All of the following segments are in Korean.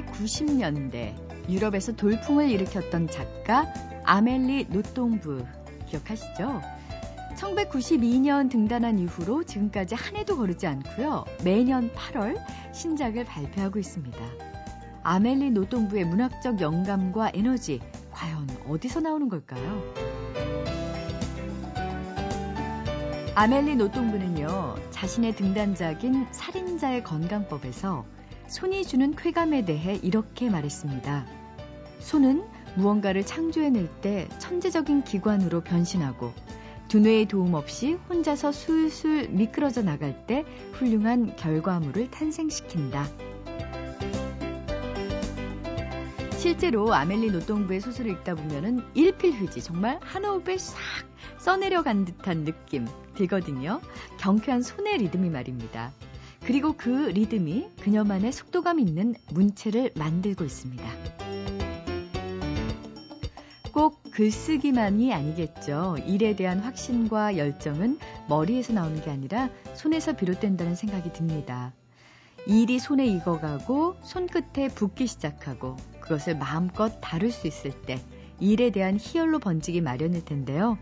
1990년대 유럽에서 돌풍을 일으켰던 작가 아멜리 노동부 기억하시죠? 1992년 등단한 이후로 지금까지 한 해도 거르지 않고요. 매년 8월 신작을 발표하고 있습니다. 아멜리 노동부의 문학적 영감과 에너지 과연 어디서 나오는 걸까요? 아멜리 노동부는요, 자신의 등단작인 살인자의 건강법에서 손이 주는 쾌감에 대해 이렇게 말했습니다. 손은 무언가를 창조해낼 때 천재적인 기관으로 변신하고 두뇌의 도움 없이 혼자서 술술 미끄러져 나갈 때 훌륭한 결과물을 탄생시킨다. 실제로 아멜리 노동부의 소설을 읽다 보면은 일필휘지 정말 한 호흡에 싹 써내려간 듯한 느낌 들거든요. 경쾌한 손의 리듬이 말입니다. 그리고 그 리듬이 그녀만의 속도감 있는 문체를 만들고 있습니다. 꼭 글쓰기만이 아니겠죠. 일에 대한 확신과 열정은 머리에서 나오는 게 아니라 손에서 비롯된다는 생각이 듭니다. 일이 손에 익어가고 손끝에 붓기 시작하고 그것을 마음껏 다룰 수 있을 때 일에 대한 희열로 번지기 마련일 텐데요.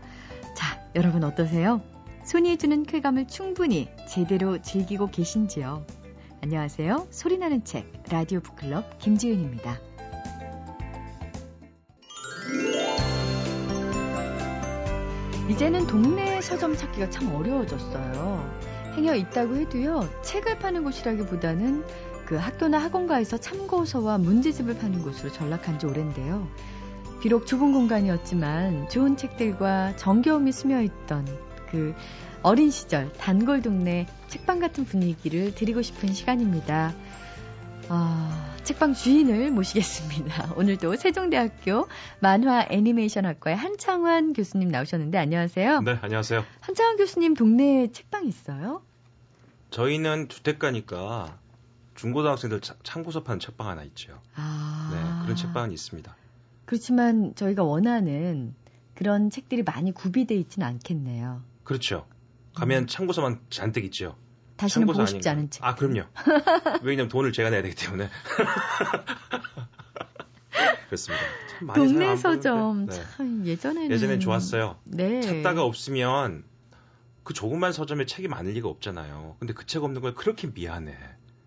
자, 여러분 어떠세요? 손이 주는 쾌감을 충분히 제대로 즐기고 계신지요? 안녕하세요. 소리나는 책 라디오 북클럽 김지은입니다. 이제는 동네 서점 찾기가 참 어려워졌어요. 행여 있다고 해도요, 책을 파는 곳이라기보다는 그 학교나 학원가에서 참고서와 문제집을 파는 곳으로 전락한 지 오랜데요. 비록 좁은 공간이었지만 좋은 책들과 정겨움이 스며 있던 그 어린 시절 단골 동네 책방 같은 분위기를 드리고 싶은 시간입니다. 아, 책방 주인을 모시겠습니다. 오늘도 세종대학교 만화 애니메이션학과의 한창환 교수님 나오셨는데 안녕하세요. 네, 안녕하세요. 한창환 교수님 동네에 책방 있어요? 저희는 주택가니까 중고등학생들 참고서 파는 책방 하나 있죠. 아. 네, 그런 책방은 있습니다. 그렇지만 저희가 원하는 그런 책들이 많이 구비되어 있지는 않겠네요. 그렇죠. 가면 음. 참고서만 잔뜩 있죠. 다시는 보고 싶지 않은 책. 아, 그럼요. 왜냐면 돈을 제가 내야 되기 때문에. 그렇습니다. 동네 서점 네. 참 예전에는 예전엔 좋았어요. 네. 찾다가 없으면 그 조그만 서점에 책이 많을 리가 없잖아요. 근데 그 책 없는 걸 그렇게 미안해.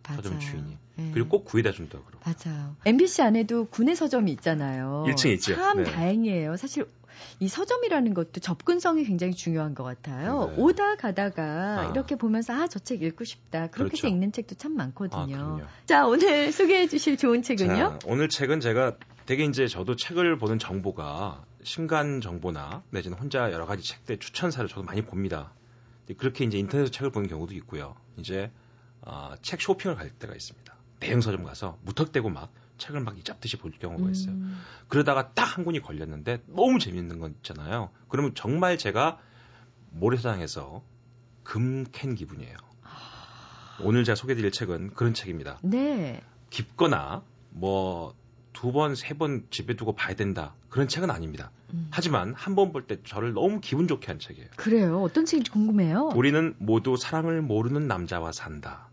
맞아요. 서점 주인이. 네. 그리고 꼭 구해다 준다 그러고. 맞아요. MBC 안에도 군내 서점이 있잖아요. 1층 있죠. 참 네. 다행이에요. 사실 이 서점이라는 것도 접근성이 굉장히 중요한 것 같아요. 네. 오다 가다가 아. 이렇게 보면서 아 저 책 읽고 싶다. 그렇게 그렇죠. 해서 읽는 책도 참 많거든요. 아, 자 오늘 소개해 주실 좋은 책은요? 자, 오늘 책은 제가 되게 이제 저도 책을 보는 정보가 신간 정보나 내지는 혼자 여러 가지 책들 추천사를 저도 많이 봅니다. 그렇게 이제 인터넷에서 책을 보는 경우도 있고요. 이제 어, 책 쇼핑을 갈 때가 있습니다. 대형 서점 가서 무턱대고 막 책을 막 잡듯이 볼 경우가 있어요. 음. 그러다가 딱 한 권이 걸렸는데 너무 재밌는 건 있잖아요. 그러면 정말 제가 모래사장에서 금 캔 기분이에요. 아... 오늘 제가 소개드릴 책은 그런 책입니다. 네. 깊거나 뭐 두 번, 세 번 집에 두고 봐야 된다. 그런 책은 아닙니다. 음. 하지만 한 번 볼 때 저를 너무 기분 좋게 한 책이에요. 그래요? 어떤 책인지 궁금해요. 우리는 모두 사랑을 모르는 남자와 산다.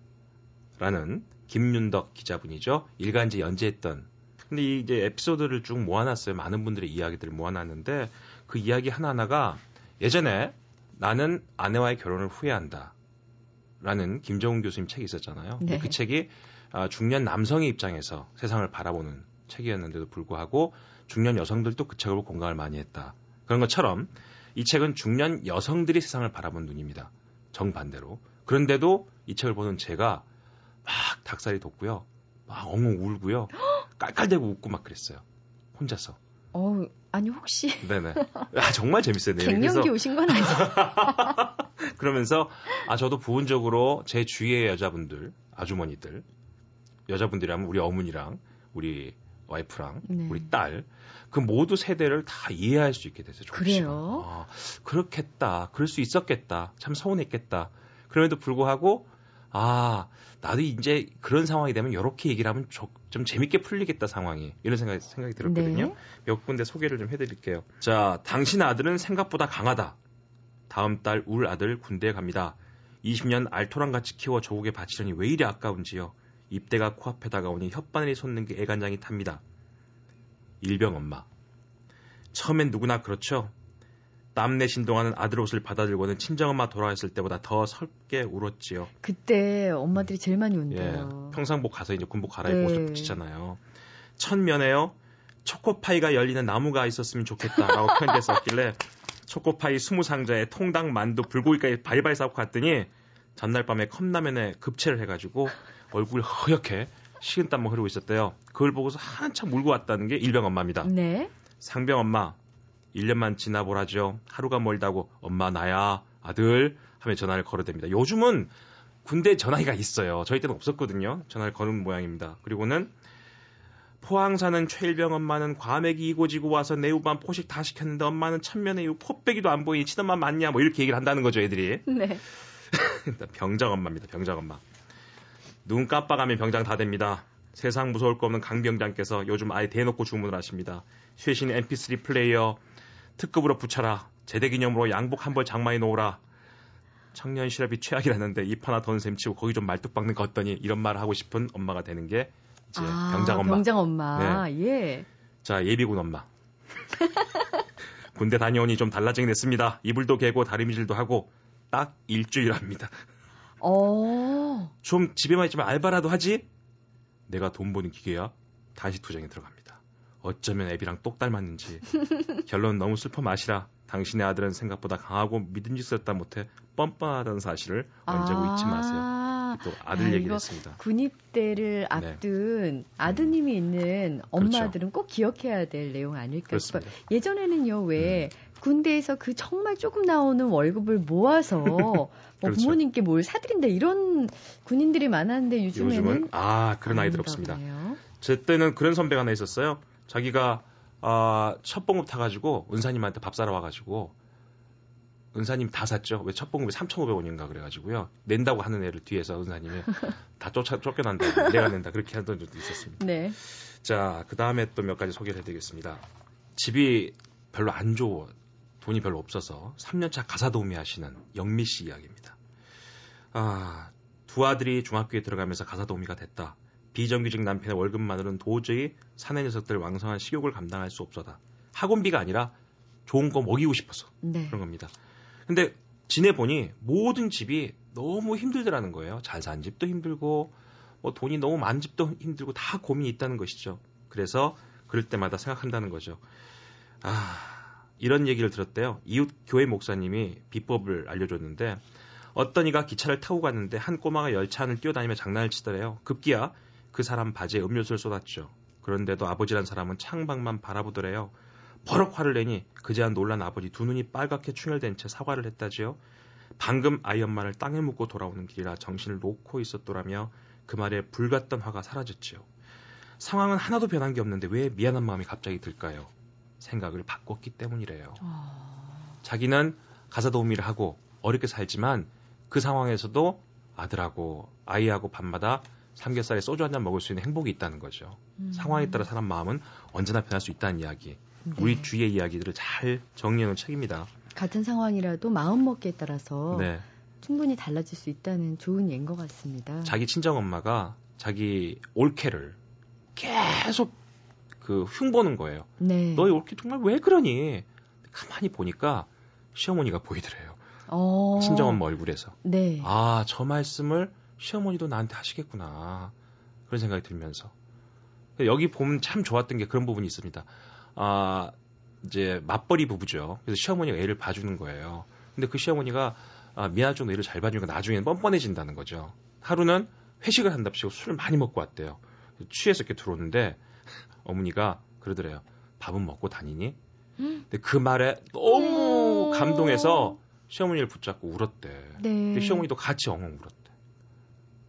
라는 김윤덕 기자분이죠. 일간지 연재했던. 근데 이 이제 에피소드를 쭉 모아놨어요. 많은 분들의 이야기들을 모아놨는데 그 이야기 하나하나가 예전에 나는 아내와의 결혼을 후회한다. 라는 김정은 교수님 책이 있었잖아요. 네. 그 책이 아, 중년 남성의 입장에서 세상을 바라보는 책이었는데도 불구하고 중년 여성들도 그 책을 공감을 많이 했다. 그런 것처럼 이 책은 중년 여성들이 세상을 바라본 눈입니다. 정반대로. 그런데도 이 책을 보는 제가 막 닭살이 돋고요. 막 엉엉 울고요. 깔깔대고 웃고 막 그랬어요. 혼자서. 어, 아니 혹시 네네. 아 정말 재밌어요. 갱년기 오신 건 아니죠? 그러면서 아 저도 부분적으로 제 주위의 여자분들, 아주머니들, 여자분들이라면 우리 어머니랑 우리 와이프랑 네. 우리 딸, 그 모두 세대를 다 이해할 수 있게 됐어요. 그래요? 아, 그렇겠다. 그럴 수 있었겠다. 참 서운했겠다. 그럼에도 불구하고 아, 나도 이제 그런 상황이 되면 이렇게 얘기를 하면 좀, 좀 재밌게 풀리겠다 상황이 이런 생각이, 생각이 들었거든요. 네. 몇 군데 소개를 좀 해드릴게요. 자, 당신 아들은 생각보다 강하다. 다음 달 울 아들 군대에 갑니다. 20년 알토랑 같이 키워 조국에 바치려니 왜 이리 아까운지요. 입대가 코앞에 다가오니 혓바늘이 솟는 게 애간장이 탑니다. 일병 엄마. 처음엔 누구나 그렇죠. 땀 내신 동안은 아들 옷을 받아들고는 친정엄마 돌아왔을 때보다 더 설게 울었지요. 그때 엄마들이 제일 많이 운대요. 예, 평상복 가서 이제 군복 갈아입고 옷을 네. 붙이잖아요. 첫면에요. 초코파이가 열리는 나무가 있었으면 좋겠다라고 편지에 썼길래 초코파이 20상자에 통닭, 만두, 불고기까지 바리바리 싸고 갔더니 전날 밤에 컵라면에 급체를 해가지고 얼굴이 허옇게 식은땀만 흐르고 있었대요. 그걸 보고서 한참 울고 왔다는 게 일병 엄마입니다. 네. 상병 엄마 1년만 지나보라죠. 하루가 멀다고 엄마 나야 아들 하며 전화를 걸어댑니다. 요즘은 군대 전화기가 있어요. 저희 때는 없었거든요. 전화를 거는 모양입니다. 그리고는 포항 사는 최일병 엄마는 과메기 이고지고 와서 내후반 포식 다 시켰는데 엄마는 천면에 이후 포빼기도 안 보이니 치던만 맞냐 뭐 이렇게 얘기를 한다는 거죠 애들이. 네. 병장 엄마입니다. 병장 엄마. 눈 깜빡하면 병장 다 됩니다. 세상 무서울 거 없는 강병장께서 요즘 아예 대놓고 주문을 하십니다. 최신 MP3 플레이어 특급으로 붙여라. 제대 기념으로 양복 한 벌 장만해 놓으라. 청년 실업이 최악이라는데 입 하나 더 셈치고 거기 좀 말뚝 박는 거 어떠니 이런 말을 하고 싶은 엄마가 되는 게 이제 아, 병장 엄마. 병장 엄마. 예. 자, 예비군 엄마. 군대 다녀오니 좀 달라지긴 했습니다. 이불도 개고 다리미질도 하고 딱 일주일 합니다. 어. 좀 집에만 있지만 알바라도 하지? 내가 돈 버는 기계야? 다시 투쟁에 들어갑니다. 어쩌면 애비랑 똑 닮았는지. 결론 너무 슬퍼 마시라. 당신의 아들은 생각보다 강하고 믿음직스럽다 못해 뻔뻔하다는 사실을 언제고 잊지 마세요. 아, 또 아들 야, 얘기를 했습니다. 군입대를 앞둔 아드님이 있는 엄마들은 꼭 기억해야 될 내용 아닐까 싶어요. 그렇습니다. 예전에는요, 왜 군대에서 그 정말 조금 나오는 월급을 모아서 뭐 그렇죠. 부모님께 뭘 사드린다 이런 군인들이 많았는데 요즘에는 요즘은 아 그런 아이들 없습니다. 제 때는 그런 선배가 하나 있었어요. 자기가 아, 첫 봉급 타가지고 은사님한테 밥 사러 와가지고 은사님 다 샀죠. 왜 첫 봉급이 3,500원인가 그래가지고요. 낸다고 하는 애를 뒤에서 은사님이 다 쫓아 쫓겨난다. 내가 낸다. 그렇게 하던 적도 있었습니다. 네. 자, 그 다음에 또 몇 가지 소개를 해드리겠습니다. 집이 별로 안 좋아. 돈이 별로 없어서 3년차 가사 도우미 하시는 영미 씨 이야기입니다. 아, 두 아들이 중학교에 들어가면서 가사 도우미가 됐다. 비정규직 남편의 월급만으로는 도저히 사내 녀석들 왕성한 식욕을 감당할 수 없어다. 학원비가 아니라 좋은 거 먹이고 싶어서 네. 그런 겁니다. 근데 지내보니 모든 집이 너무 힘들더라는 거예요. 잘 산 집도 힘들고, 뭐 돈이 너무 많은 집도 힘들고 다 고민이 있다는 것이죠. 그래서 그럴 때마다 생각한다는 거죠. 아, 이런 얘기를 들었대요. 이웃 교회 목사님이 비법을 알려줬는데 어떤 이가 기차를 타고 갔는데 한 꼬마가 열차 안을 뛰어다니며 장난을 치더래요. 급기야 그 사람 바지에 음료수를 쏟았죠. 그런데도 아버지란 사람은 창밖만 바라보더래요. 버럭 화를 내니 그제야 놀란 아버지 두 눈이 빨갛게 충혈된 채 사과를 했다지요. 방금 아이 엄마를 땅에 묻고 돌아오는 길이라 정신을 놓고 있었더라며 그 말에 불같던 화가 사라졌지요. 상황은 하나도 변한 게 없는데 왜 미안한 마음이 갑자기 들까요? 생각을 바꿨기 때문이래요. 어, 자기는 가사 도우미를 하고 어렵게 살지만 그 상황에서도 아들하고 아이하고 밤마다 삼겹살에 소주 한 잔 먹을 수 있는 행복이 있다는 거죠. 음. 상황에 따라 사람 마음은 언제나 변할 수 있다는 이야기. 네. 우리 주위의 이야기들을 잘 놓은 책입니다. 같은 상황이라도 마음 먹기에 따라서 네. 충분히 달라질 수 있다는 좋은 예인 것 같습니다. 자기 친정 엄마가 자기 올케를 계속 그 흉보는 거예요. 네. 너희 올케 정말 왜 그러니? 가만히 보니까 시어머니가 보이더래요. 어, 친정 엄마 얼굴에서. 네. 아, 저 말씀을 시어머니도 나한테 하시겠구나. 그런 생각이 들면서. 여기 보면 참 좋았던 게 그런 부분이 있습니다. 아, 이제 맞벌이 부부죠. 그래서 시어머니가 애를 봐주는 거예요. 근데 그 시어머니가 아, 정도 애를 잘 봐주니까 나중에는 뻔뻔해진다는 거죠. 하루는 회식을 한답시고 술을 많이 먹고 왔대요. 취해서 이렇게 들어오는데 어머니가 그러더래요. 밥은 먹고 다니니? 근데 그 말에 너무 음. 감동해서 시어머니를 붙잡고 울었대. 네. 근데 시어머니도 같이 엉엉 울었대.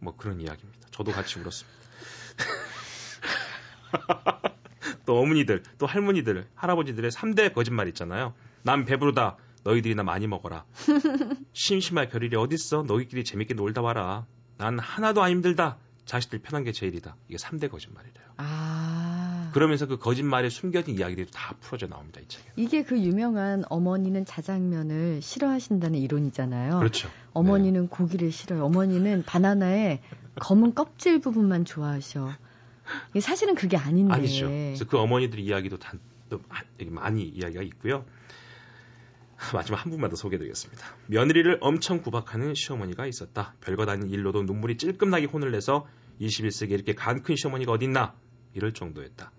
뭐 그런 이야기입니다. 저도 같이 울었습니다. 또 어머니들, 또 할머니들, 할아버지들의 3대 거짓말 있잖아요. 난 배부르다. 너희들이나 많이 먹어라. 심심할 겨를이 어딨어. 너희끼리 재밌게 놀다 와라. 난 하나도 안 힘들다. 자식들 편한 게 제일이다. 이게 3대 거짓말이래요. 아, 그러면서 그 거짓말에 숨겨진 이야기들이 다 풀어져 나옵니다 이 책에. 이게 그 유명한 어머니는 자장면을 싫어하신다는 이론이잖아요. 그렇죠. 어머니는 네. 고기를 싫어요. 어머니는 바나나의 검은 껍질 부분만 좋아하셔. 사실은 그게 아닌데. 아니죠. 그래서 그 어머니들 이야기도 단, 또 많이 이야기가 있고요. 마지막 한 분만 더 소개해드리겠습니다. 며느리를 엄청 구박하는 시어머니가 있었다. 별것 아닌 일로도 눈물이 찔끔나게 혼을 내서 21세기에 이렇게 간 큰 시어머니가 어딨나 이럴 정도였다.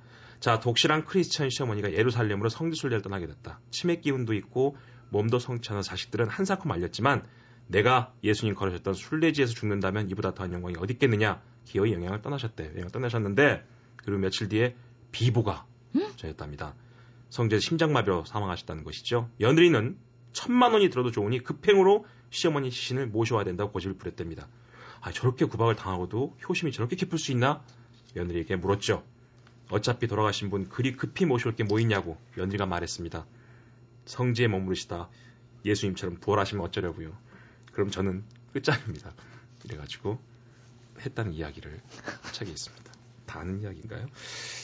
자, 독실한 크리스천 시어머니가 예루살렘으로 성지순례를 떠나게 됐다. 치매 기운도 있고 몸도 성취하는 자식들은 한사코 말렸지만 내가 예수님 걸으셨던 순례지에서 죽는다면 이보다 더한 영광이 어디 있겠느냐 기어이 영향을 떠나셨대. 영향을 떠나셨는데 그리고 며칠 뒤에 비보가 저였답니다. 성재 심장마비로 사망하셨다는 것이죠. 며느리는 천만 원이 들어도 좋으니 급행으로 시어머니 시신을 모셔와야 된다고 고집을 부렸답니다. 아, 저렇게 구박을 당하고도 효심이 저렇게 깊을 수 있나? 며느리에게 물었죠. 어차피 돌아가신 분 그리 급히 모셔올 게 뭐 있냐고 며느리가 말했습니다. 성지에 머무르시다 예수님처럼 부활하시면 어쩌려고요. 그럼 저는 끝장입니다. 이래가지고 했다는 이야기를 책에 있습니다. 다 아는 이야기인가요?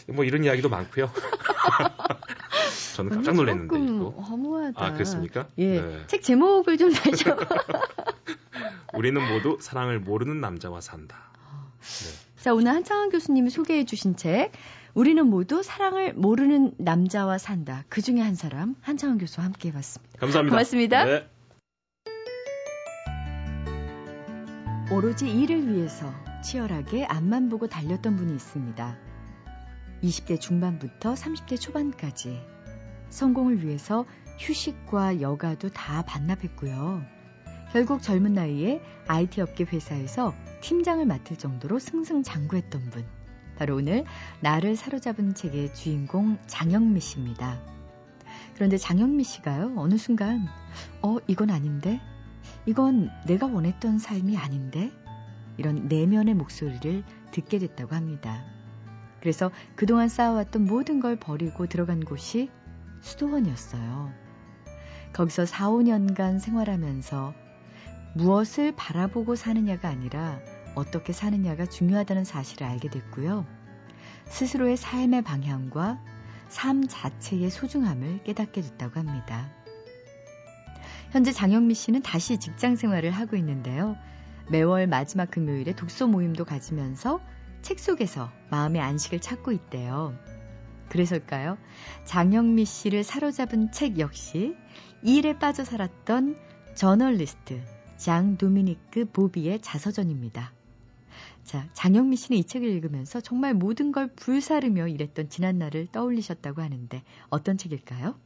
뭐 이런 이야기도 많고요. 저는 깜짝 놀랐는데 이거. 허무하다. 아 그렇습니까? 예. 네. 책 제목을 좀 다시. 우리는 모두 사랑을 모르는 남자와 산다. 네. 자 오늘 한창원 교수님이 소개해 주신 책 우리는 모두 사랑을 모르는 남자와 산다. 그 중에 한 사람 한창원 교수와 함께 해봤습니다. 감사합니다. 고맙습니다. 네. 오로지 일을 위해서 치열하게 앞만 보고 달렸던 분이 있습니다. 20대 중반부터 30대 초반까지 성공을 위해서 휴식과 여가도 다 반납했고요. 결국 젊은 나이에 IT 업계 회사에서 팀장을 맡을 정도로 승승장구했던 분. 바로 오늘 나를 사로잡은 책의 주인공 장영미 씨입니다. 그런데 장영미 씨가요, 어느 순간, 어, 이건 아닌데? 이건 내가 원했던 삶이 아닌데? 이런 내면의 목소리를 듣게 됐다고 합니다. 그래서 그동안 쌓아왔던 모든 걸 버리고 들어간 곳이 수도원이었어요. 거기서 4, 5년간 생활하면서 무엇을 바라보고 사느냐가 아니라 어떻게 사느냐가 중요하다는 사실을 알게 됐고요. 스스로의 삶의 방향과 삶 자체의 소중함을 깨닫게 됐다고 합니다. 현재 장영미 씨는 다시 직장 생활을 하고 있는데요. 매월 마지막 금요일에 독서 모임도 가지면서 책 속에서 마음의 안식을 찾고 있대요. 그래서일까요? 장영미 씨를 사로잡은 책 역시 일에 빠져 살았던 저널리스트 장 도미니크 보비의 자서전입니다. 자, 장영미 씨는 이 책을 읽으면서 정말 모든 걸 불사르며 일했던 지난날을 떠올리셨다고 하는데 어떤 책일까요?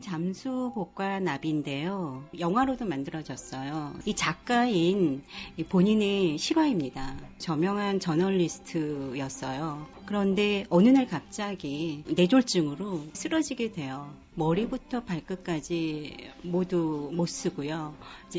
잠수복과 나비인데요. 영화로도 만들어졌어요. 이 작가인 본인의 실화입니다. 저명한 저널리스트였어요. 그런데 어느 날 갑자기 뇌졸중으로 쓰러지게 돼요. 머리부터 발끝까지 모두 못 쓰고요.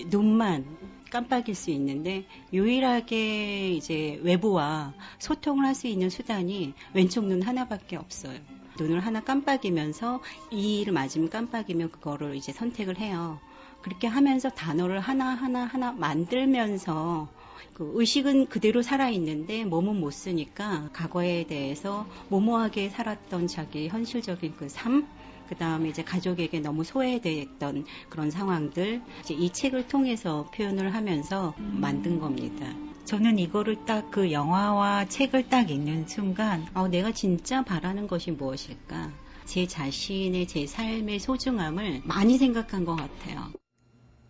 눈만 깜빡일 수 있는데 유일하게 이제 외부와 소통을 할 수 있는 수단이 왼쪽 눈 하나밖에 없어요. 눈을 하나 깜빡이면서 이를 맞으면 깜빡이면 그거를 이제 선택을 해요. 그렇게 하면서 단어를 하나하나 하나 만들면서 그 의식은 그대로 살아있는데 몸은 못 쓰니까 과거에 대해서 모모하게 살았던 자기 현실적인 그 삶, 그 다음에 이제 가족에게 너무 소외됐던 그런 상황들, 이제 이 책을 통해서 표현을 하면서 만든 겁니다. 저는 이거를 딱 그 영화와 책을 딱 읽는 순간, 어, 내가 진짜 바라는 것이 무엇일까? 제 자신의 제 삶의 소중함을 많이 생각한 것 같아요.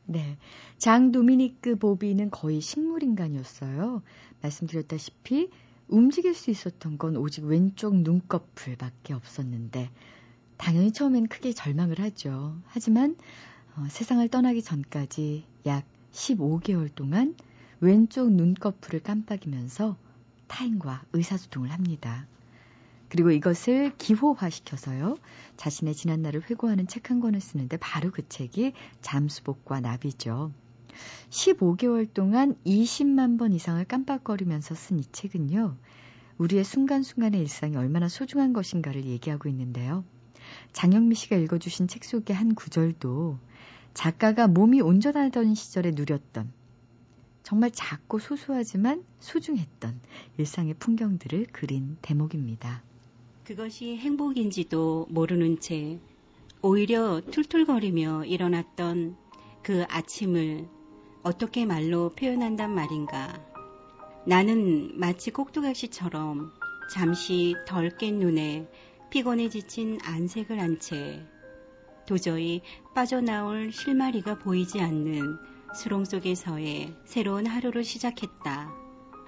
네. 장 도미니크 보비는 거의 식물인간이었어요. 말씀드렸다시피 움직일 수 있었던 건 오직 왼쪽 눈꺼풀밖에 없었는데, 당연히 처음엔 크게 절망을 하죠. 하지만 어, 세상을 떠나기 전까지 약 15개월 동안 왼쪽 눈꺼풀을 깜빡이면서 타인과 의사소통을 합니다. 그리고 이것을 기호화시켜서요. 자신의 지난날을 회고하는 책 한 권을 쓰는데 바로 그 책이 잠수복과 나비죠. 15개월 동안 20만 번 이상을 깜빡거리면서 쓴 이 책은요. 우리의 순간순간의 일상이 얼마나 소중한 것인가를 얘기하고 있는데요. 장영미 씨가 읽어주신 책 속의 한 구절도 작가가 몸이 온전하던 시절에 누렸던 정말 작고 소소하지만 소중했던 일상의 풍경들을 그린 대목입니다. 그것이 행복인지도 모르는 채 오히려 툴툴거리며 일어났던 그 아침을 어떻게 말로 표현한단 말인가. 나는 마치 꼭두각시처럼 잠시 덜 깬 눈에 피곤해 지친 안색을 한 채 도저히 빠져나올 실마리가 보이지 않는 수롱 속에서의 새로운 하루를 시작했다.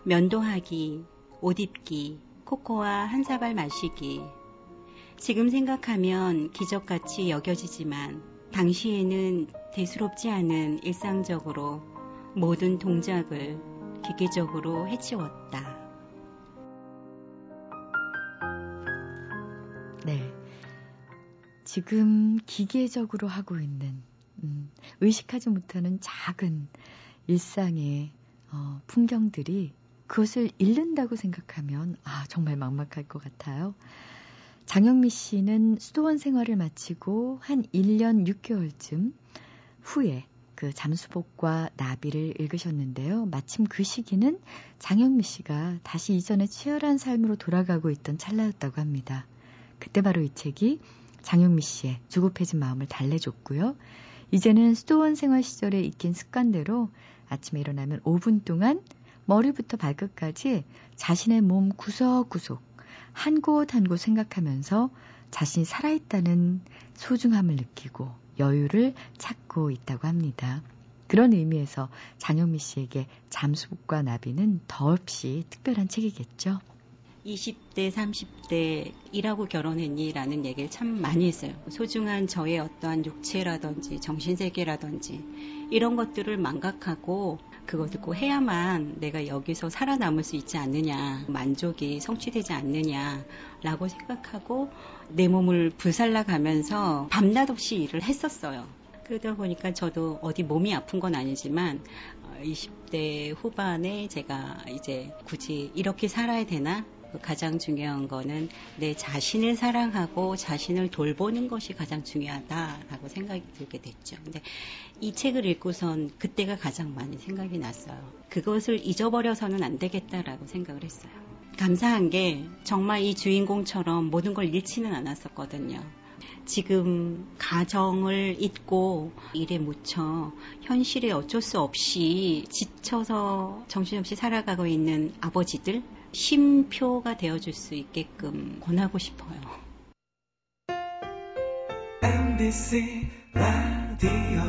면도하기, 옷 입기, 코코아 한 사발 마시기. 지금 생각하면 기적같이 여겨지지만 당시에는 대수롭지 않은 일상적으로 모든 동작을 기계적으로 해치웠다. 네. 지금 기계적으로 하고 있는, 음, 의식하지 못하는 작은 일상의 어, 풍경들이 그것을 잃는다고 생각하면, 아, 정말 막막할 것 같아요. 장영미 씨는 수도원 생활을 마치고 한 1년 6개월쯤 후에 그 잠수복과 나비를 읽으셨는데요. 마침 그 시기는 장영미 씨가 다시 이전의 치열한 삶으로 돌아가고 있던 찰나였다고 합니다. 그때 바로 이 책이 장영미 씨의 조급해진 마음을 달래줬고요. 이제는 수도원 생활 시절에 익힌 습관대로 아침에 일어나면 5분 동안 머리부터 발끝까지 자신의 몸 구석구석 한 곳 한 곳 생각하면서 자신이 살아있다는 소중함을 느끼고 여유를 찾고 있다고 합니다. 그런 의미에서 장영미 씨에게 잠수복과 나비는 더없이 특별한 책이겠죠. 20대, 30대 일하고 결혼했니? 라는 얘기를 참 많이 했어요. 소중한 저의 어떠한 육체라든지 정신세계라든지 이런 것들을 망각하고 그거 듣고 해야만 내가 여기서 살아남을 수 있지 않느냐, 만족이 성취되지 않느냐라고 생각하고 내 몸을 불살라 가면서 밤낮 없이 일을 했었어요. 그러다 보니까 저도 어디 몸이 아픈 건 아니지만 20대 후반에 제가 이제 굳이 이렇게 살아야 되나? 가장 중요한 거는 내 자신을 사랑하고 자신을 돌보는 것이 가장 중요하다라고 생각이 들게 됐죠. 근데 이 책을 읽고선 그때가 가장 많이 생각이 났어요. 그것을 잊어버려서는 안 되겠다라고 생각을 했어요. 감사한 게 정말 이 주인공처럼 모든 걸 잃지는 않았었거든요. 지금 가정을 잊고 일에 묻혀 현실에 어쩔 수 없이 지쳐서 정신없이 살아가고 있는 아버지들, 심표가 되어줄 수 있게끔 권하고 싶어요. MBC 라디오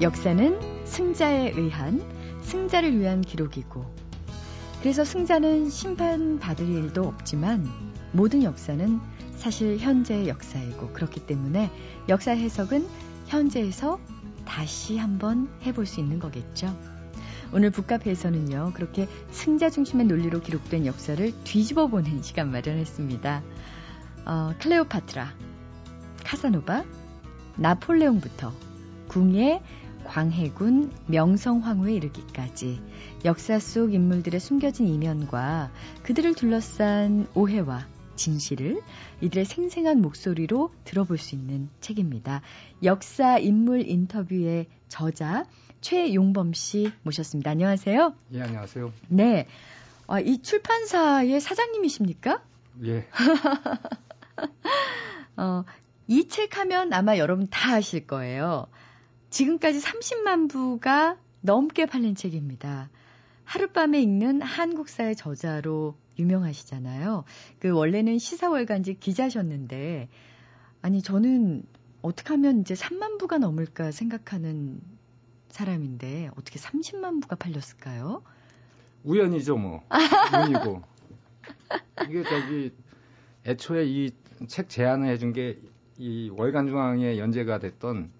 역사는 승자에 의한 승자를 위한 기록이고 그래서 승자는 심판받을 일도 없지만 모든 역사는 사실 현재의 역사이고 그렇기 때문에 역사 해석은 현재에서 다시 한번 해볼 수 있는 거겠죠. 오늘 북카페에서는요, 그렇게 승자 중심의 논리로 기록된 역사를 뒤집어 보는 시간 마련했습니다. 어, 클레오파트라, 카사노바, 나폴레옹부터 궁예, 광해군, 명성황후에 이르기까지 역사 속 인물들의 숨겨진 이면과 그들을 둘러싼 오해와 진실을 이들의 생생한 목소리로 들어볼 수 있는 책입니다. 역사 인물 인터뷰의 저자 최용범 씨 모셨습니다. 안녕하세요. 예, 안녕하세요. 네. 아, 이 출판사의 사장님이십니까? 예. 어, 이 책 하면 아마 여러분 다 아실 거예요. 지금까지 30만 부가 넘게 팔린 책입니다. 하룻밤에 읽는 한국사의 저자로 유명하시잖아요. 그 원래는 시사월간지 기자셨는데 아니 저는 어떻게 하면 이제 3만 부가 넘을까 생각하는 사람인데 어떻게 30만 부가 팔렸을까요? 우연이죠, 뭐. 운이고. 이게 저기 애초에 이 책 제안을 해준 게 이 월간중앙에 연재가 됐던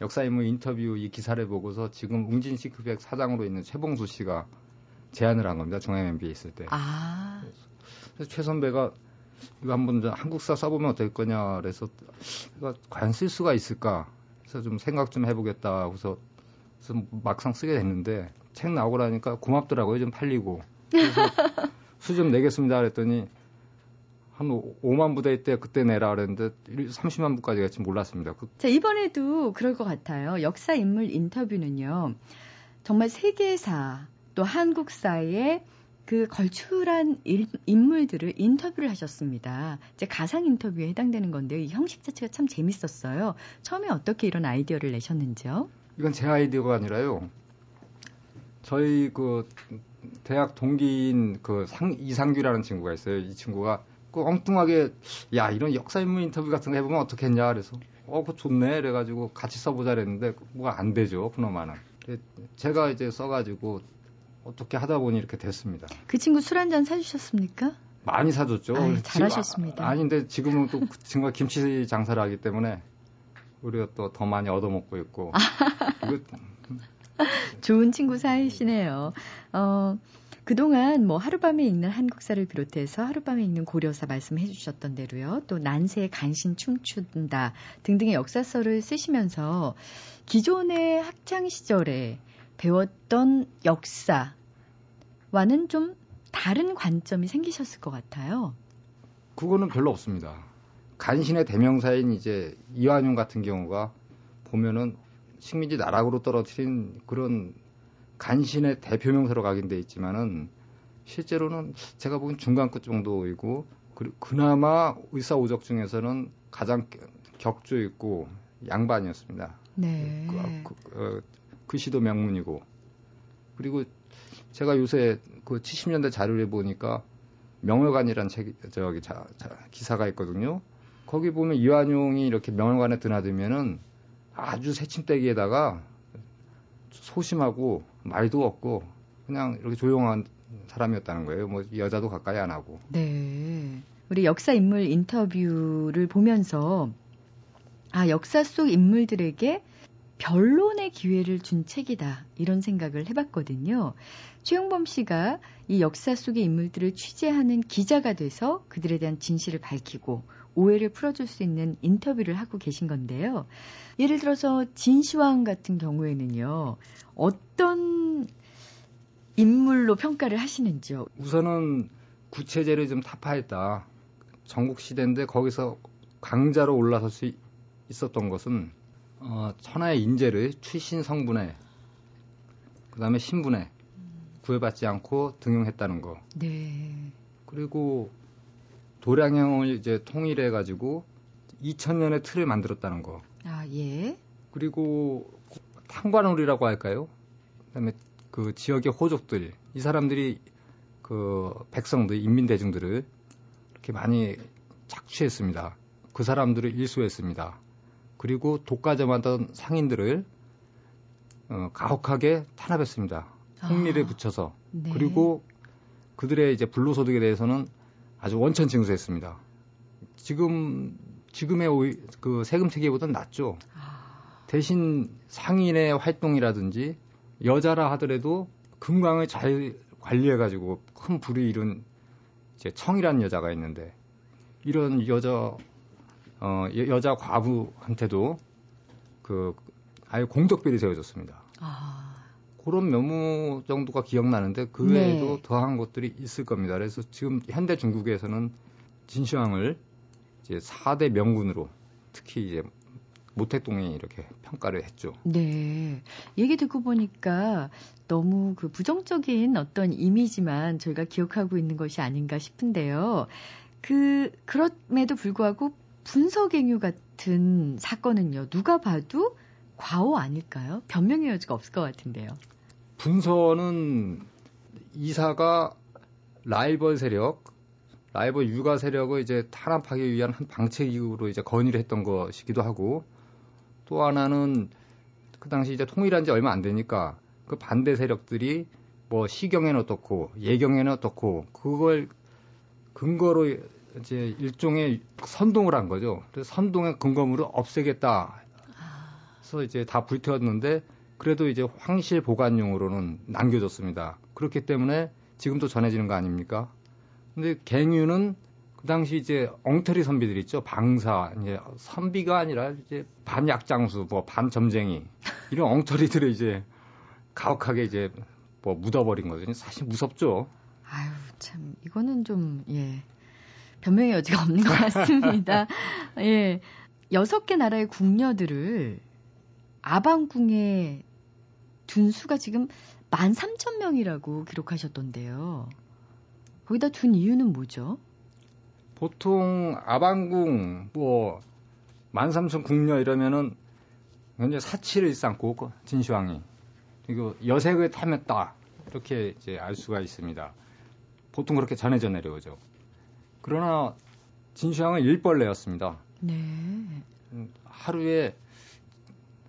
역사인물 인터뷰 이 기사를 보고서 지금 웅진 시크백 사장으로 있는 최봉수 씨가 제안을 한 겁니다. 중앙 MB에 있을 때. 아. 그래서 최 선배가 이거 한번 한국사 써보면 어떨 거냐 그래서 이거 과연 쓸 수가 있을까 그래서 좀 생각 좀 해보겠다 그래서, 막상 쓰게 됐는데 책 나오고 나니까 고맙더라고요 좀 팔리고 그래서 수 좀 내겠습니다 그랬더니 한 5만 부대 때 그때 내라 그랬는데 30만 부까지 갈지 몰랐습니다. 그... 자, 이번에도 그럴 것 같아요. 역사 인물 인터뷰는요. 정말 세계사 또 한국사의 그 걸출한 일, 인물들을 인터뷰를 하셨습니다. 이제 가상 인터뷰에 해당되는 건데요. 이 형식 자체가 참 재밌었어요. 처음에 어떻게 이런 아이디어를 내셨는지요? 이건 제 아이디어가 아니라요. 저희 그 대학 동기인 그 상, 이상규라는 친구가 있어요. 이 친구가 그 엉뚱하게 야 이런 역사 인물 인터뷰 같은 거 해보면 어떻겠냐 그래서 어 그거 좋네 그래가지고 같이 써보자 그랬는데 뭐가 안 되죠 그놈만은 제가 이제 써가지고 어떻게 하다 보니 이렇게 됐습니다. 그 친구 술 한 잔 사주셨습니까? 많이 사줬죠. 아유, 잘하셨습니다. 아, 닌데 지금은 또 그 친구가 김치 장사를 하기 때문에 우리가 또 더 많이 얻어먹고 있고. 이거... 좋은 친구 사이시네요. 어, 그동안 뭐 하룻밤에 읽는 한국사를 비롯해서 하룻밤에 읽는 고려사 말씀해 주셨던 대로요. 또 난세의 간신 춤춘다 등등의 역사서를 쓰시면서 기존의 학창 시절에 배웠던 역사와는 좀 다른 관점이 생기셨을 것 같아요. 그거는 별로 없습니다. 간신의 대명사인 이제 이완용 같은 경우가 보면은 식민지 나락으로 떨어뜨린 그런 간신의 대표명사로 각인돼 있지만은 실제로는 제가 보기엔 중간급 정도이고 그리고 그나마 의사오적 중에서는 가장 격조 있고 양반이었습니다. 네. 그, 그, 어, 글씨도 명문이고 그리고 제가 요새 그 70년대 자료를 보니까 명월관이라는 책 저기 자, 자, 기사가 있거든요. 거기 보면 이완용이 이렇게 명월관에 드나들면은 아주 새침대기에다가 소심하고 말도 없고 그냥 이렇게 조용한 사람이었다는 거예요. 뭐 여자도 가까이 안 하고. 네. 우리 역사 인물 인터뷰를 보면서 아 역사 속 인물들에게 변론의 기회를 준 책이다. 이런 생각을 해봤거든요. 최용범 씨가 이 역사 속의 인물들을 취재하는 기자가 돼서 그들에 대한 진실을 밝히고 오해를 풀어줄 수 있는 인터뷰를 하고 계신 건데요. 예를 들어서 진시황 같은 경우에는요. 어떤 인물로 평가를 하시는지요? 우선은 구체제를 좀 타파했다. 전국 시대인데 거기서 강자로 올라설 수 있었던 것은 어, 천하의 인재를 출신 성분에 그다음에 신분에 구애받지 않고 등용했다는 거. 네. 그리고 도량형을 이제 통일해 가지고 2000년의 틀을 만들었다는 거. 아, 예. 그리고 탄관우리라고 할까요? 그다음에 그 지역의 호족들, 이 사람들이 그 백성들, 인민 대중들을 이렇게 많이 착취했습니다. 그 사람들을 일소했습니다. 그리고 독과점하던 상인들을 어, 가혹하게 탄압했습니다. 홍리를 아, 붙여서 네. 그리고 그들의 이제 불로소득에 대해서는 아주 원천 징수했습니다. 지금 지금의 오이, 그 세금 체계보다는 낫죠. 아. 대신 상인의 활동이라든지 여자라 하더라도 금강을 잘 관리해가지고 큰 부를 이룬 이제 청이라는 여자가 있는데 이런 여자 어, 여자 과부한테도 그 아예 공덕비를 세워줬습니다. 아. 그런 면모 정도가 기억나는데 그 네. 외에도 네. 더한 것들이 있을 겁니다. 그래서 지금 현대 중국에서는 진시황을 이제 4대 명군으로 특히 이제 모택동이 이렇게 평가를 했죠. 네. 얘기 듣고 보니까 너무 그 부정적인 어떤 이미지만 저희가 기억하고 있는 것이 아닌가 싶은데요. 그, 그럼에도 불구하고 분석행유 같은 사건은요, 누가 봐도 과오 아닐까요? 변명의 여지가 없을 것 같은데요. 분서는 이사가 라이벌 세력, 라이벌 육아 세력을 이제 탄압하기 위한 한 방책이로 이제 건의를 했던 것이기도 하고 또 하나는 그 당시 이제 통일한 지 얼마 안 되니까 그 반대 세력들이 뭐 시경에는 어떻고 예경에는 어떻고 그걸 근거로 이제 일종의 선동을 한 거죠. 그래서 선동의 근거물을 없애겠다. 그래서 이제 다 불태웠는데 그래도 이제 황실 보관용으로는 남겨졌습니다. 그렇기 때문에 지금도 전해지는 거 아닙니까? 근데 갱유는 그 당시 이제 엉터리 선비들 있죠. 방사, 이제 선비가 아니라 이제 반약장수, 뭐 반점쟁이 이런 엉터리들을 이제 가혹하게 이제 뭐 묻어버린 거죠. 사실 무섭죠. 아유 참 이거는 좀 예. 변명의 여지가 없는 것 같습니다. 예. 여섯 개 나라의 궁녀들을 아방궁에 둔 수가 지금 13,000명이라고 기록하셨던데요. 거기다 둔 이유는 뭐죠? 보통 아방궁 뭐 13,000 궁녀 이러면은 굉장히 사치를 일삼고 진시황이 그리고 여색을 탐했다 이렇게 이제 알 수가 있습니다. 보통 그렇게 전해져 내려오죠. 그러나 진시황은 일벌레였습니다. 네. 음, 하루에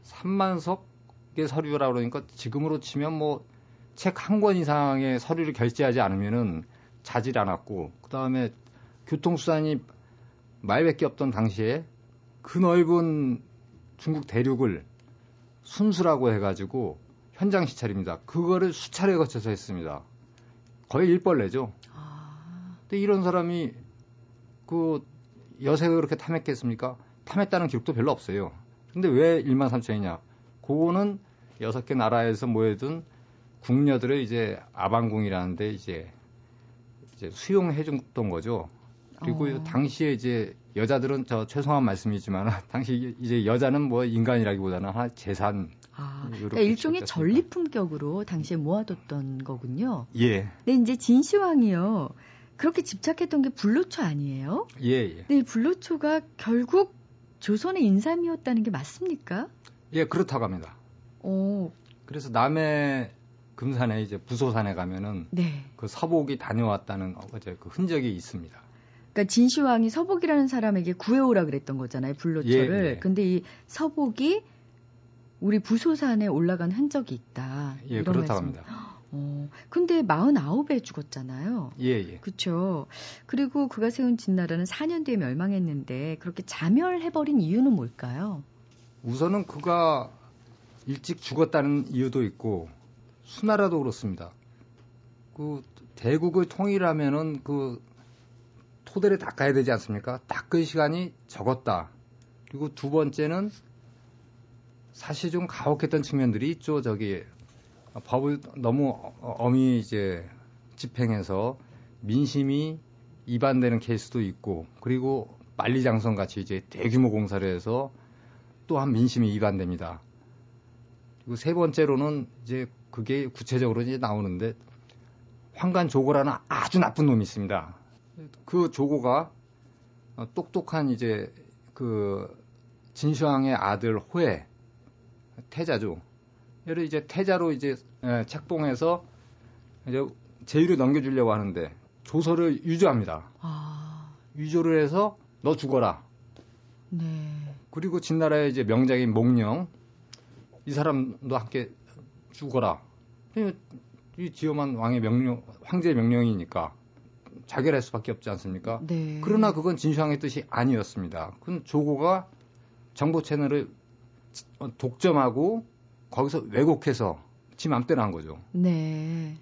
3만 석의 서류라고 그러니까 지금으로 치면 뭐 책 한 권 이상의 서류를 결제하지 않으면은 자질 않았고 그 다음에 교통수단이 말밖에 없던 당시에 그 넓은 중국 대륙을 순수라고 해가지고 현장 시찰입니다. 그거를 수차례 거쳐서 했습니다. 거의 일벌레죠. 아, 근데 이런 사람이 그 여색을 그렇게 탐했겠습니까? 탐했다는 기록도 별로 없어요. 근데 왜 1만 3천이냐? 그거는 여섯 개 나라에서 모여든 궁녀들의 이제 아방궁이라는데 이제 이제 수용해 줬던 거죠. 그리고 어. 당시에 이제 여자들은 저 죄송한 말씀이지만 당시 이제 여자는 뭐 인간이라기보다는 하나 재산 아, 그러니까 일종의 취급됐습니다. 전리 품격으로 당시에 모아뒀던 거군요. 예, 근데 이제 진시황이요. 그렇게 집착했던 게 불로초 아니에요? 예, 예. 근데 이 불로초가 결국 조선의 인삼이었다는 게 맞습니까? 예, 그렇다고 합니다. 오, 그래서 남해 금산에 이제 부소산에 가면은 네. 그 서복이 다녀왔다는 어제 그 흔적이 있습니다. 그러니까 진시황이 서복이라는 사람에게 구해오라 그랬던 거잖아요, 불로초를. 예, 예. 근데 이 서복이 우리 부소산에 올라간 흔적이 있다. 예, 그렇다고 말씀. 합니다. 어, 근데 49에 죽었잖아요. 예, 예. 그렇죠. 그리고 그가 세운 진나라는 4년 뒤에 멸망했는데 그렇게 자멸해버린 이유는 뭘까요? 우선은 그가 일찍 죽었다는 이유도 있고 수나라도 그렇습니다. 그 대국을 통일하면은 그 토대를 닦아야 되지 않습니까? 닦을 시간이 적었다. 그리고 두 번째는 사실 좀 가혹했던 측면들이 있죠. 저기 법을 너무 어- 엄히 이제 집행해서 민심이 위반되는 케이스도 있고 그리고 만리장성 같이 이제 대규모 공사를 해서 또한 민심이 위반됩니다. 그리고 세 번째로는 이제 그게 구체적으로 이제 나오는데 황간 조고라는 아주 나쁜 놈이 있습니다. 그 조고가 어, 똑똑한 이제 그 진시황의 아들 호에 태자죠. 얘를 이제 태자로 이제 예, 책봉해서 이제 제위를 넘겨주려고 하는데 조서를 유조합니다. 아, 유조를 해서 너 죽어라. 네. 그리고 진나라의 이제 명장인 몽령 이 사람도 함께 죽어라. 이- 이 지엄한 왕의 명령, 황제의 명령이니까 자결할 수밖에 없지 않습니까? 네. 그러나 그건 진시황의 뜻이 아니었습니다. 그건 조고가 정보 채널을 어, 독점하고 거기서 왜곡해서 지 맘대로 한 거죠. 네.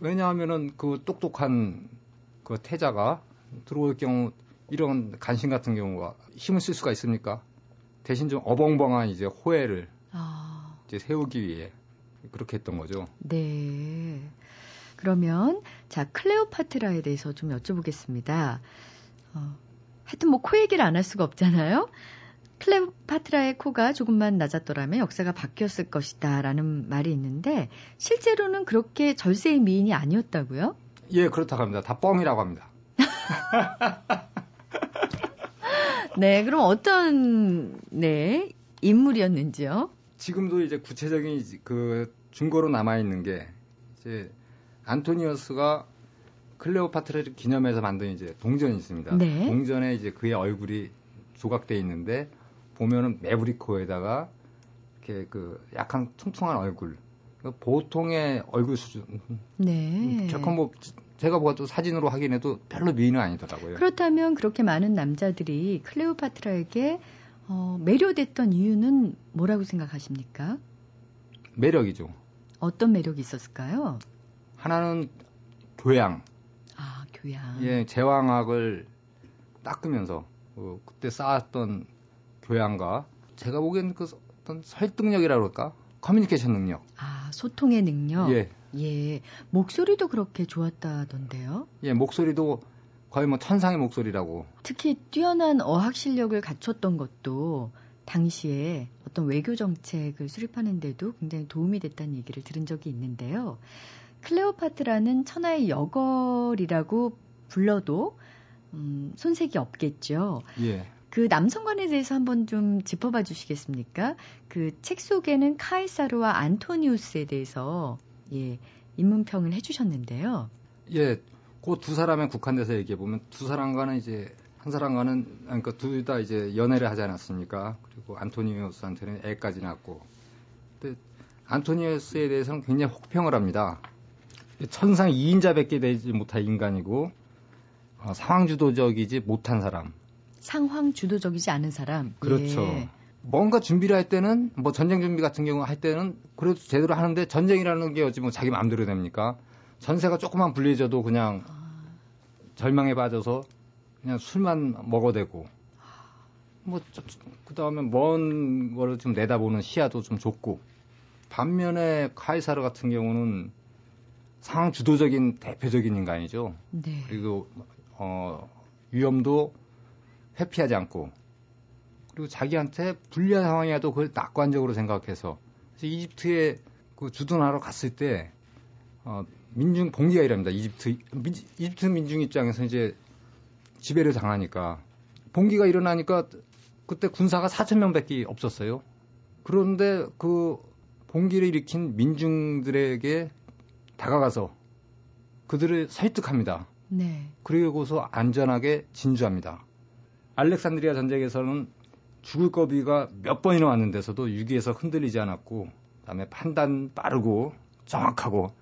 왜냐하면은 그 똑똑한 그 태자가 들어올 경우 이런 간신 같은 경우가 힘을 쓸 수가 있습니까? 대신 좀 어벙벙한 이제 호해를 아, 이제 세우기 위해 그렇게 했던 거죠. 네. 그러면 자 클레오파트라에 대해서 좀 여쭤보겠습니다. 어, 하여튼 뭐 코 얘기를 안 할 수가 없잖아요. 클레오파트라의 코가 조금만 낮았더라면 역사가 바뀌었을 것이다 라는 말이 있는데 실제로는 그렇게 절세의 미인이 아니었다고요? 예, 그렇다고 합니다. 다 뻥이라고 합니다. 네, 그럼 어떤 네 인물이었는지요? 지금도 이제 구체적인 그 증거로 남아 있는 게 이제 안토니우스가 클레오파트라를 기념해서 만든 이제 동전이 있습니다. 네. 동전에 이제 그의 얼굴이 조각돼 있는데 보면은 매부리코에다가 이렇게 그 약간 퉁퉁한 얼굴. 그 보통의 얼굴 수준. 네. 잠깐 뭐 제가 보아도 사진으로 확인해도 별로 미인은 아니더라고요. 그렇다면 그렇게 많은 남자들이 클레오파트라에게 어, 매료됐던 이유는 뭐라고 생각하십니까? 매력이죠. 어떤 매력이 있었을까요? 하나는 교양. 아, 교양. 예, 제왕학을 닦으면서 어, 그때 쌓았던 교양과 제가 보기엔 그 어떤 설득력이라 그럴까? 커뮤니케이션 능력. 아, 소통의 능력. 예. 예. 목소리도 그렇게 좋았다던데요. 예, 목소리도 거의 뭐 천상의 목소리라고. 특히 뛰어난 어학 실력을 갖췄던 것도 당시에 어떤 외교 정책을 수립하는데도 굉장히 도움이 됐다는 얘기를 들은 적이 있는데요. 클레오파트라는 천하의 여걸이라고 불러도 음, 손색이 없겠죠. 예. 그 남성관에 대해서 한번 좀 짚어봐 주시겠습니까? 그 책 속에는 카이사르와 안토니우스에 대해서 예, 인문평을 해주셨는데요. 예, 그 두 사람의 국한돼서 얘기해 보면 두 사람과는 이제 한 사람과는 그러니까 둘 다 이제 연애를 하지 않았습니까? 그리고 안토니우스한테는 애까지 낳고, 근데 안토니우스에 대해서는 굉장히 혹평을 합니다. 천상 2인자밖에 되지 못한 인간이고 어, 상황주도적이지 못한 사람. 상황 주도적이지 않은 사람. 그렇죠. 예. 뭔가 준비를 할 때는 뭐 전쟁 준비 같은 경우 할 때는 그래도 제대로 하는데 전쟁이라는 게 어찌 뭐 자기 마음대로 됩니까? 전세가 조금만 불리해져도 그냥 절망에 빠져서 그냥 술만 먹어대고 뭐 그다음에 먼 거를 좀 내다보는 시야도 좀 좁고 반면에 카이사르 같은 경우는 상황 주도적인 대표적인 인간이죠. 네. 그리고 어 위험도 회피하지 않고 그리고 자기한테 불리한 상황이라도 그걸 낙관적으로 생각해서 그래서 이집트에 그 주둔하러 갔을 때 어, 민중 봉기가 이랍니다. 이집트 민, 이집트 민중 입장에서 이제 지배를 당하니까 봉기가 일어나니까 그때 군사가 4천 명밖에 없었어요. 그런데 그 봉기를 일으킨 민중들에게 다가가서 그들을 설득합니다. 네. 그리고서 안전하게 진주합니다. 알렉산드리아 전쟁에서는 죽을 거비가 몇 번이나 왔는데서도 유기에서 흔들리지 않았고, 그다음에 판단 빠르고 정확하고,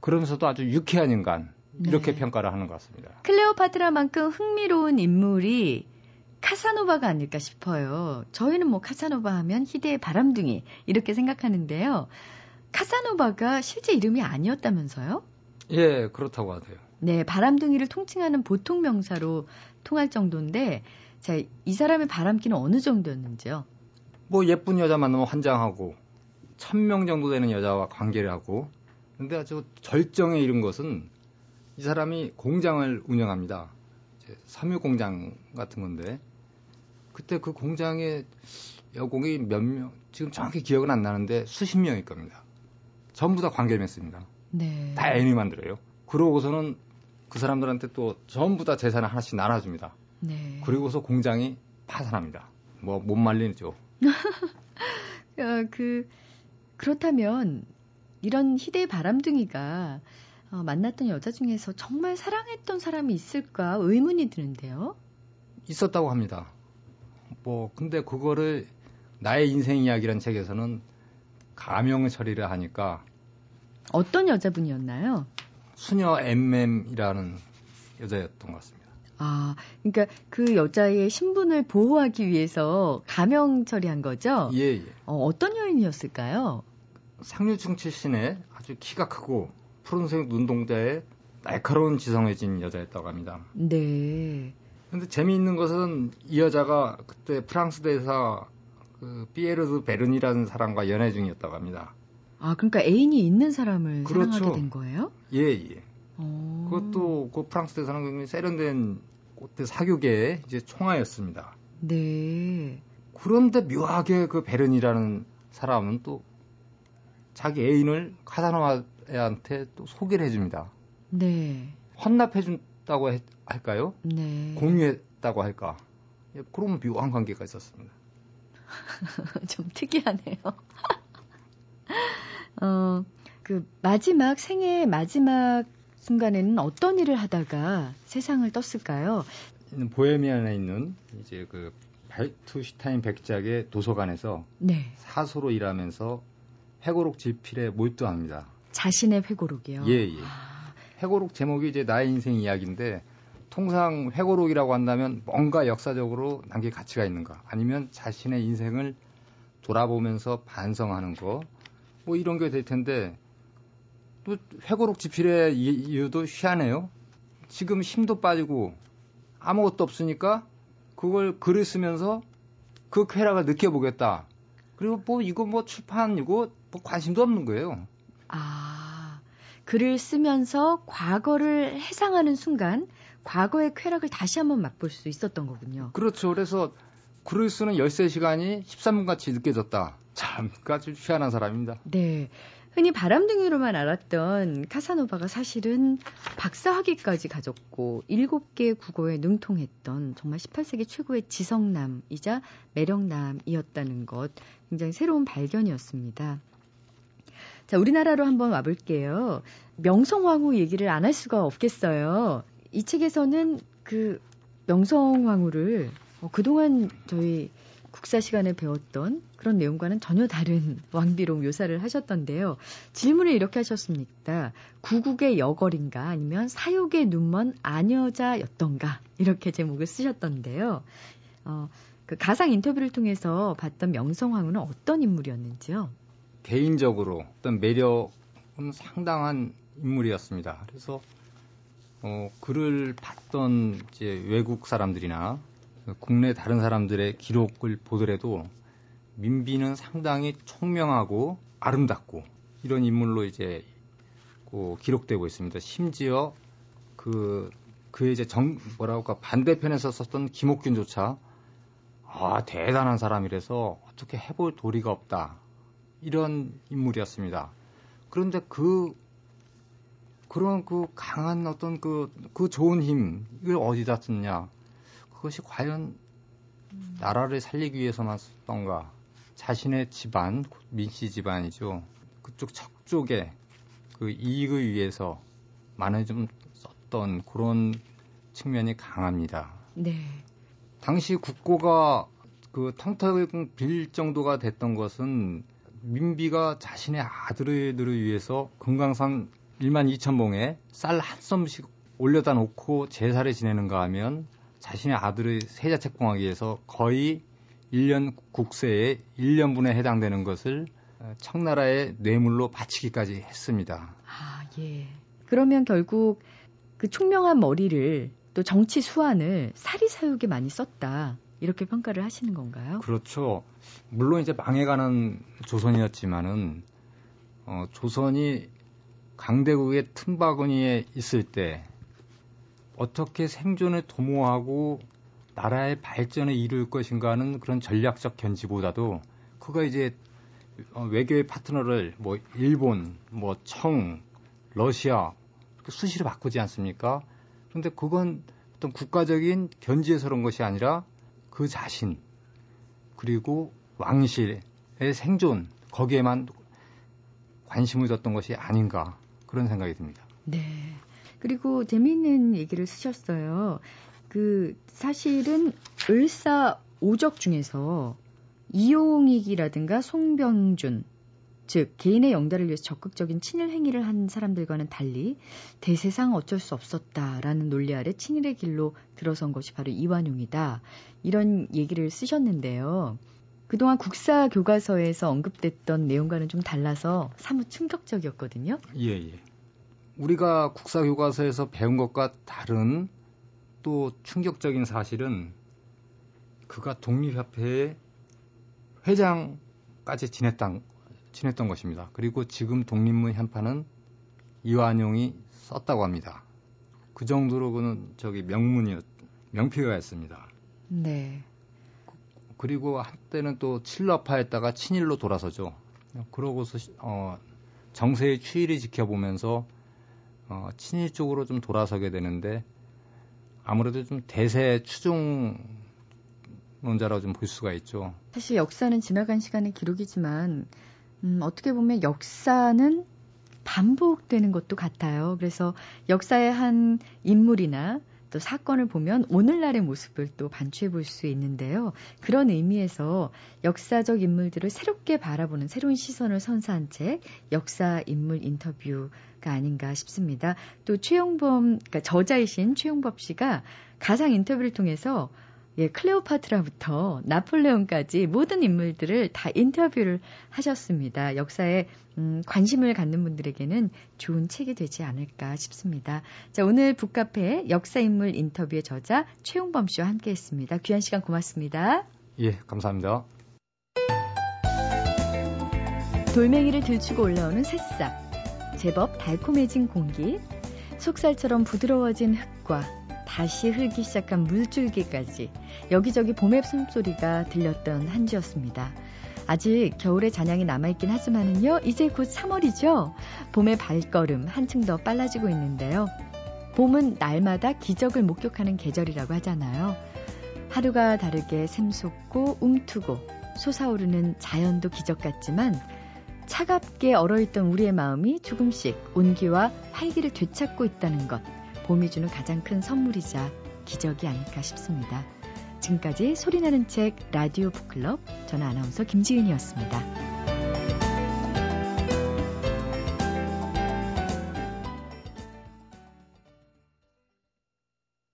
그러면서도 아주 유쾌한 인간 이렇게 네. 평가를 하는 것 같습니다. 클레오파트라만큼 흥미로운 인물이 카사노바가 아닐까 싶어요. 저희는 뭐 카사노바 하면 희대의 바람둥이 이렇게 생각하는데요. 카사노바가 실제 이름이 아니었다면서요? 예, 그렇다고 하세요. 네, 바람둥이를 통칭하는 보통 명사로 통할 정도인데, 자, 이 사람의 바람기는 어느 정도였는지요? 뭐 예쁜 여자 만나면 환장하고 천 명 정도 되는 여자와 관계를 하고 근데 아주 절정에 이른 것은 이 사람이 공장을 운영합니다. 섬유 공장 같은 건데 그때 그 공장에 여공이 몇 명, 지금 정확히 기억은 안 나는데 수십 명일 겁니다. 전부 다 관계를 맺습니다. 네. 다 애니 만들어요. 그러고서는 그 사람들한테 또 전부 다 재산을 하나씩 나눠줍니다. 네. 그리고서 공장이 파산합니다. 뭐 못 말리죠. 어, 그, 그렇다면, 이런 희대의 바람둥이가 어, 만났던 여자 중에서 정말 사랑했던 사람이 있을까 의문이 드는데요. 있었다고 합니다. 뭐 근데 그거를 나의 인생 이야기라는 책에서는 가명 처리를 하니까 어떤 여자분이었나요? 수녀 엠엠이라는 여자였던 것 같습니다. 아, 그러니까 그 여자의 신분을 보호하기 위해서 가명 처리한 거죠? 예, 예. 어, 어떤 여인이었을까요? 상류층 출신의 아주 키가 크고 푸른색 눈동자에 날카로운 지성을 진 여자였다고 합니다. 네. 근데 재미있는 것은 이 여자가 그때 프랑스 대사 그 피에르 베른이라는 사람과 연애 중이었다고 합니다. 아, 그러니까 애인이 있는 사람을 그렇죠. 사랑하게 된 거예요? 예, 예. 어. 그것도 그 프랑스 대사는 굉장히 세련된 그때 사교계의 이제 총화였습니다. 네. 그런데 묘하게 그 베른이라는 사람은 또 자기 애인을 카사노바한테 또 소개를 해줍니다. 네. 헌납해준다고 했- 할까요? 네. 공유했다고 할까? 예, 그런 묘한 관계가 있었습니다. 좀 특이하네요. 어, 그 마지막 생애 마지막 순간에는 어떤 일을 하다가 세상을 떴을까요? 보헤미안에 있는 이제 그 발투슈타인 백작의 도서관에서 네. 사소로 일하면서 회고록 집필에 몰두합니다. 자신의 회고록이요. 예, 예. 회고록 제목이 이제 나의 인생 이야기인데 통상 회고록이라고 한다면 뭔가 역사적으로 남길 가치가 있는가 아니면 자신의 인생을 돌아보면서 반성하는 거 뭐 이런 게 될 텐데 또 회고록 집필의 이- 이유도 희한해요. 지금 힘도 빠지고 아무것도 없으니까 그걸 글을 쓰면서 그 쾌락을 느껴보겠다. 그리고 뭐 이거 뭐 출판이고 뭐 관심도 없는 거예요. 아, 글을 쓰면서 과거를 해상하는 순간 과거의 쾌락을 다시 한번 맛볼 수 있었던 거군요. 그렇죠. 그래서 크루이스는 13시간이 13분 같이 느껴졌다. 참, 그 아주 희한한 사람입니다. 네. 흔히 바람둥이로만 알았던 카사노바가 사실은 박사학위까지 가졌고 7개 국어에 능통했던 정말 18세기 최고의 지성남이자 매력남이었다는 것 굉장히 새로운 발견이었습니다. 자, 우리나라로 한번 와볼게요. 명성황후 얘기를 안 할 수가 없겠어요. 이 책에서는 그 명성황후를 어, 그동안 저희 국사 시간에 배웠던 그런 내용과는 전혀 다른 왕비로 묘사를 하셨던데요. 질문을 이렇게 하셨습니다. 구국의 여걸인가 아니면 사육의 눈먼 아녀자였던가 이렇게 제목을 쓰셨던데요. 어, 그 가상 인터뷰를 통해서 봤던 명성황후는 어떤 인물이었는지요? 개인적으로 어떤 매력은 상당한 인물이었습니다. 그래서 어, 글을 봤던 이제 외국 사람들이나 국내 다른 사람들의 기록을 보더라도 민비는 상당히 총명하고 아름답고 이런 인물로 이제 그 기록되고 있습니다. 심지어 그 그의 이제 정 뭐라고 반대편에서 썼던 김옥균조차 아 대단한 사람이라서 어떻게 해볼 도리가 없다 이런 인물이었습니다. 그런데 그 그런 그 강한 어떤 그, 그 좋은 힘, 이걸 어디다 썼냐. 그것이 과연 나라를 살리기 위해서만 썼던가. 자신의 집안, 민씨 집안이죠. 그쪽 척쪽에 그 이익을 위해서 많이 좀 썼던 그런 측면이 강합니다. 네. 당시 국고가 그 텅텅 빌 정도가 됐던 것은 민비가 자신의 아들들을 위해서 금강산 1만 2천 봉에 쌀 한 썸씩 올려다 놓고 제사를 지내는가 하면 자신의 아들의 세자 책봉하기 위해서 거의 1년 국세의 1년분에 해당되는 것을 청나라의 뇌물로 바치기까지 했습니다. 아, 예. 그러면 결국 그 총명한 머리를 또 정치 수완을 사리 사욕에 많이 썼다. 이렇게 평가를 하시는 건가요? 그렇죠. 물론 이제 망해가는 조선이었지만은 어, 조선이 강대국의 틈바구니에 있을 때 어떻게 생존을 도모하고 나라의 발전을 이룰 것인가 하는 그런 전략적 견지보다도 그가 이제 어, 외교의 파트너를 뭐 일본, 뭐 청, 러시아 수시로 바꾸지 않습니까? 그런데 그건 어떤 국가적인 견지에서 그런 것이 아니라 그 자신 그리고 왕실의 생존 거기에만 관심을 뒀던 것이 아닌가 그런 생각이 듭니다. 네. 그리고 재미있는 얘기를 쓰셨어요. 그 사실은 을사 오적 중에서 이용익이라든가 송병준 즉 개인의 영달을 위해서 적극적인 친일 행위를 한 사람들과는 달리 대세상 어쩔 수 없었다라는 논리 아래 친일의 길로 들어선 것이 바로 이완용이다. 이런 얘기를 쓰셨는데요. 그동안 국사 교과서에서 언급됐던 내용과는 좀 달라서 사뭇 충격적이었거든요. 예, 예. 우리가 국사 교과서에서 배운 것과 다른 또 충격적인 사실은 그가 독립협회의 회장까지 지냈던, 지냈던 것입니다. 그리고 지금 독립문 현판은 이완용이 썼다고 합니다. 그 정도로 그는 저기 명문이었, 명필가였습니다. 네. 그리고 한때는 또 칠러파했다가 친일로 돌아서죠. 그러고서 어, 정세의 추이를 지켜보면서 어, 친일 쪽으로 좀 돌아서게 되는데 아무래도 좀 대세 추종론자라고 좀 볼 수가 있죠. 사실 역사는 지나간 시간의 기록이지만 음, 어떻게 보면 역사는 반복되는 것도 같아요. 그래서 역사의 한 인물이나 또 사건을 보면 오늘날의 모습을 또 반추해 볼 수 있는데요. 그런 의미에서 역사적 인물들을 새롭게 바라보는 새로운 시선을 선사한 책 역사 인물 인터뷰가 아닌가 싶습니다. 또 최용범 그러니까 저자이신 최용범 씨가 가상 인터뷰를 통해서 예, 클레오파트라부터 나폴레옹까지 모든 인물들을 다 인터뷰를 하셨습니다. 역사에 음, 관심을 갖는 분들에게는 좋은 책이 되지 않을까 싶습니다. 자, 오늘 북카페 역사 인물 인터뷰의 저자 최용범 씨와 함께 했습니다. 귀한 시간 고맙습니다. 예, 감사합니다. 돌멩이를 들추고 올라오는 새싹, 제법 달콤해진 공기, 속살처럼 부드러워진 흙과 다시 흐르기 시작한 물줄기까지 여기저기 봄의 숨소리가 들렸던 한 주였습니다. 아직 겨울의 잔향이 남아있긴 하지만은요, 이제 곧 3월이죠? 봄의 발걸음 한층 더 빨라지고 있는데요. 봄은 날마다 기적을 목격하는 계절이라고 하잖아요. 하루가 다르게 샘솟고 웅투고 솟아오르는 자연도 기적 같지만 차갑게 얼어있던 우리의 마음이 조금씩 온기와 활기를 되찾고 있다는 것, 봄이 주는 가장 큰 선물이자 기적이 아닐까 싶습니다. 지금까지 소리나는 책 라디오 북클럽, 저는 아나운서 김지은이었습니다.